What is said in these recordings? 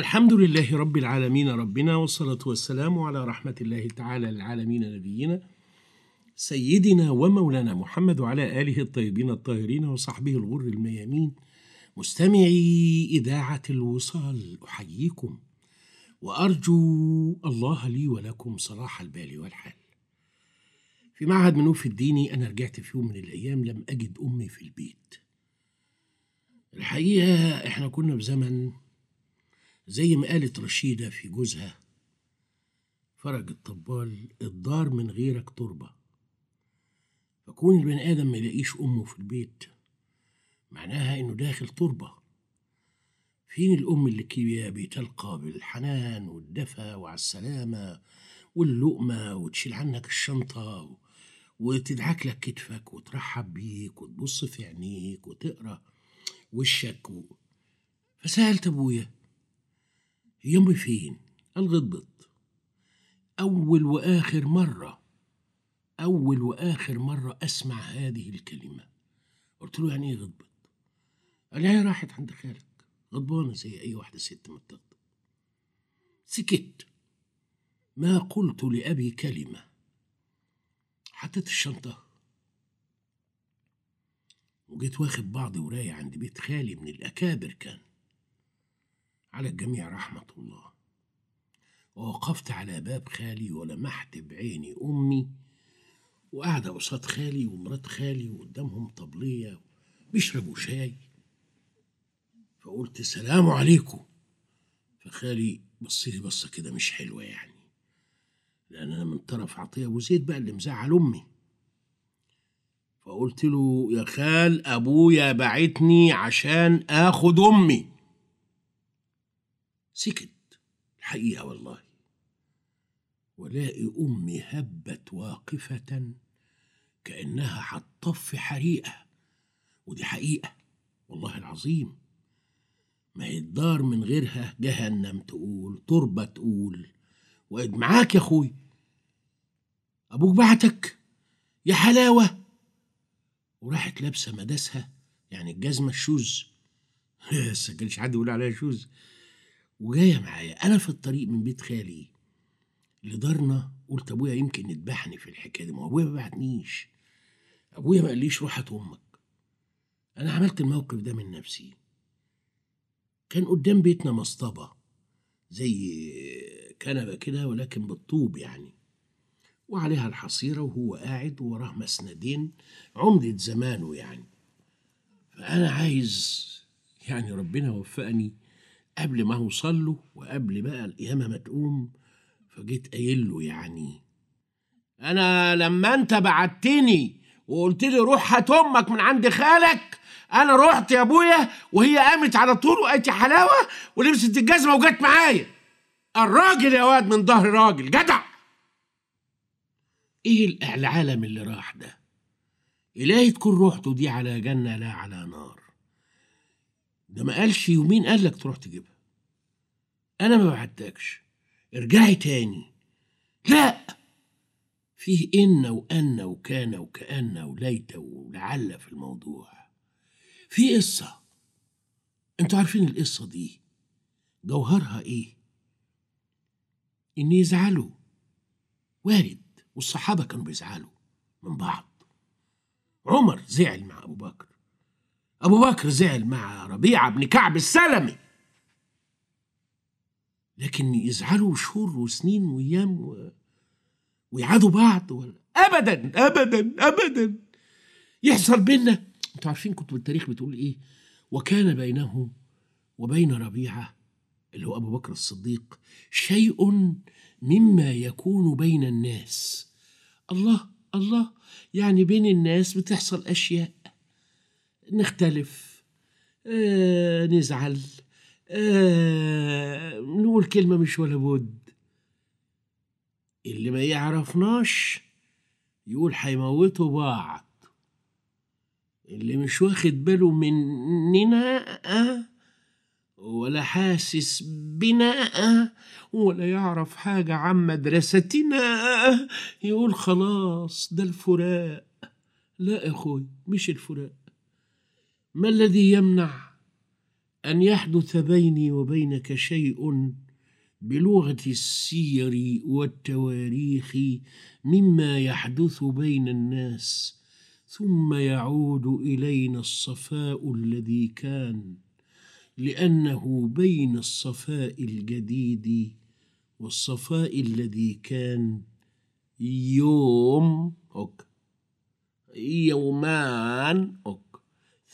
الحمد لله رب العالمين ربنا والصلاة والسلام على رحمة الله تعالى للعالمين نبينا سيدنا ومولانا محمد وعلى آله الطيبين الطاهرين وصحبه الغر الميامين. مستمعي إذاعة الوصال أحييكم وأرجو الله لي ولكم صلاح البال والحال. في معهد منوف الديني أنا رجعت في يوم من الأيام لم أجد أمي في البيت. الحقيقة إحنا كنا في زمن زي ما قالت رشيدة في جوزها. فرج الطبال الدار من غيرك تربة. فكون البني آدم ما يلاقيش أمه في البيت معناها إنه داخل تربة. فين الأم اللي كي بتلقى بالحنان والدفى وعلى السلامة واللقمة وتشيل عنك الشنطة وتدعك لك كتفك وترحب بيك وتبص في عينيك وتقرأ وشك و... فسألت أبويا أمي فين؟ قال غضبت أول وآخر مرة أول وآخر مرة أسمع هذه الكلمة. قلت له يعني إيه غضبت؟ قال لي راحت عند خالك. غضبانة زي أي واحدة ست ما بتغضب سكت. ما قلت لأبي كلمة. حطيت الشنطة. وجيت واخد بعضي ورايح عند بيت خالي من الأكابر كان. على الجميع رحمة الله. ووقفت على باب خالي ولمحت بعيني أمي وقاعدة قصاد خالي ومرات خالي وقدامهم طبلية بيشربوا شاي. فقلت سلام عليكم. فخالي بص لي بصة كده مش حلوة يعني لأن أنا من طرف عطية أبو زيد بقى اللي مزعل أمي. فقلت له يا خال أبويا بعتني عشان آخد أمي. سكت. الحقيقة والله. ولاقي أمي هبت واقفة كأنها هتطفي حريقة. ودي حقيقة. والله العظيم. ما هي الدار من غيرها جهنم تقول تربة تقول. وقد معاك يا أخوي. أبوك بعتك. يا حلاوة. وراحت لابسة مداسها. يعني الجزمة ال shoes. لسه كانش حد يقول عليها shoes. وجاية معايا. أنا في الطريق من بيت خالي لدارنا قلت أبويا يمكن يذبحني في الحكاية دي. ما أبويا ما بعتنيش أبويا ما قاليش روح هات أمك. أنا عملت الموقف ده من نفسي. كان قدام بيتنا مصطبة زي كنبة كده ولكن بالطوب يعني. وعليها الحصيرة وهو قاعد ووراه مسندين عمدة زمانه يعني. فأنا عايز يعني ربنا وفقني قبل ما أوصل له وقبل بقى القيامة ما تقوم فجيت قايل له يعني أنا لما أنت بعتني وقلت لي روح هات أمك من عند خالك أنا رحت يا أبويا وهي قامت على طول وقالت حلاوة ولبست الجزمة وجت معايا. الراجل يا واد من ظهر راجل جدع. إيه العالم اللي راح ده؟ إلهي تكون روحته دي على جنة لا على نار. ده ما قالش يومين قال لك تروح تجيبها. أنا ما بعتكش ارجعي تاني. لا! فيه إن وأن وكان وكأن وليت ولعل في الموضوع. في قصة. أنتوا عارفين القصة دي. جوهرها إيه؟ إن يزعلوا. وارد. والصحابة كانوا بيزعلوا من بعض. عمر زعل مع أبو بكر. أبو بكر زعل مع ربيعة بن كعب السلمي. لكن يزعلوا شهور وسنين وأيام و... ويعادوا بعض ولا أبدا أبدا أبدا. يحصل بينا أنتوا عارفين كتب التاريخ بتقول إيه؟ وكان بينه وبين ربيعة اللي هو أبو بكر الصديق شيء مما يكون بين الناس. الله الله. يعني بين الناس بتحصل أشياء. نختلف آه نزعل. آه نقول كلمة مش ولا بد. اللي ما يعرفناش يقول هيموتوا بعض. اللي مش واخد باله مننا آه، ولا حاسس بنا آه، ولا يعرف حاجة عن مدرستنا آه، يقول خلاص ده الفراق. لا أخوي مش الفراق. ما الذي يمنع أن يحدث بيني وبينك شيء بلغة السير والتواريخ مما يحدث بين الناس ثم يعود إلينا الصفاء الذي كان لأنه بين الصفاء الجديد والصفاء الذي كان يوم أوك يومان أوك.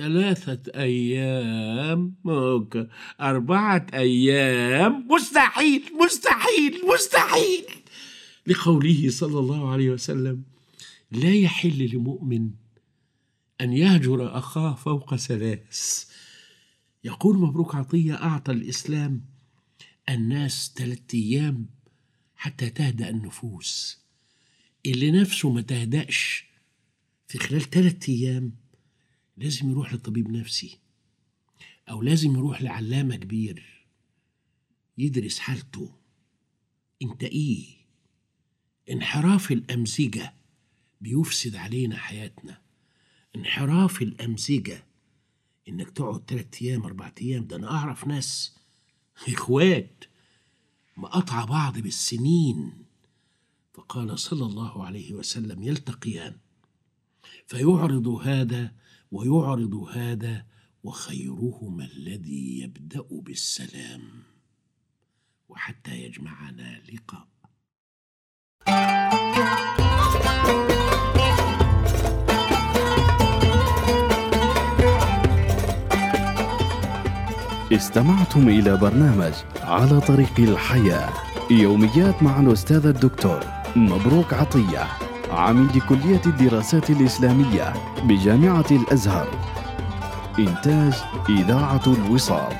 ثلاثة أيام. أوك أربعة أيام. مستحيل مستحيل مستحيل. لقوله صلى الله عليه وسلم لا يحل لمؤمن أن يهجر أخاه فوق ثلاث. يقول مبروك عطية أعطى الإسلام الناس ثلاثة أيام حتى تهدأ النفوس. اللي نفسه ما تهدأش في خلال ثلاثة أيام لازم يروح لطبيب نفسي أو لازم يروح لعلامة كبير يدرس حالته. أنت إيه؟ انحراف الأمزجة بيفسد علينا حياتنا. انحراف الأمزجة إنك تقعد تلات أيام أربع أيام ده أنا أعرف ناس. إخوات مقطع بعض بالسنين. فقال صلى الله عليه وسلم يلتقيان. فيعرض هذا ويعرض هذا وخيرهما الذي يبدأ بالسلام. وحتى يجمعنا لقاء. استمعتم إلى برنامج على طريق الحياة. يوميات مع الأستاذ الدكتور مبروك عطية. عميد كلية الدراسات الإسلامية بجامعة الأزهر. إنتاج إذاعة الوصال.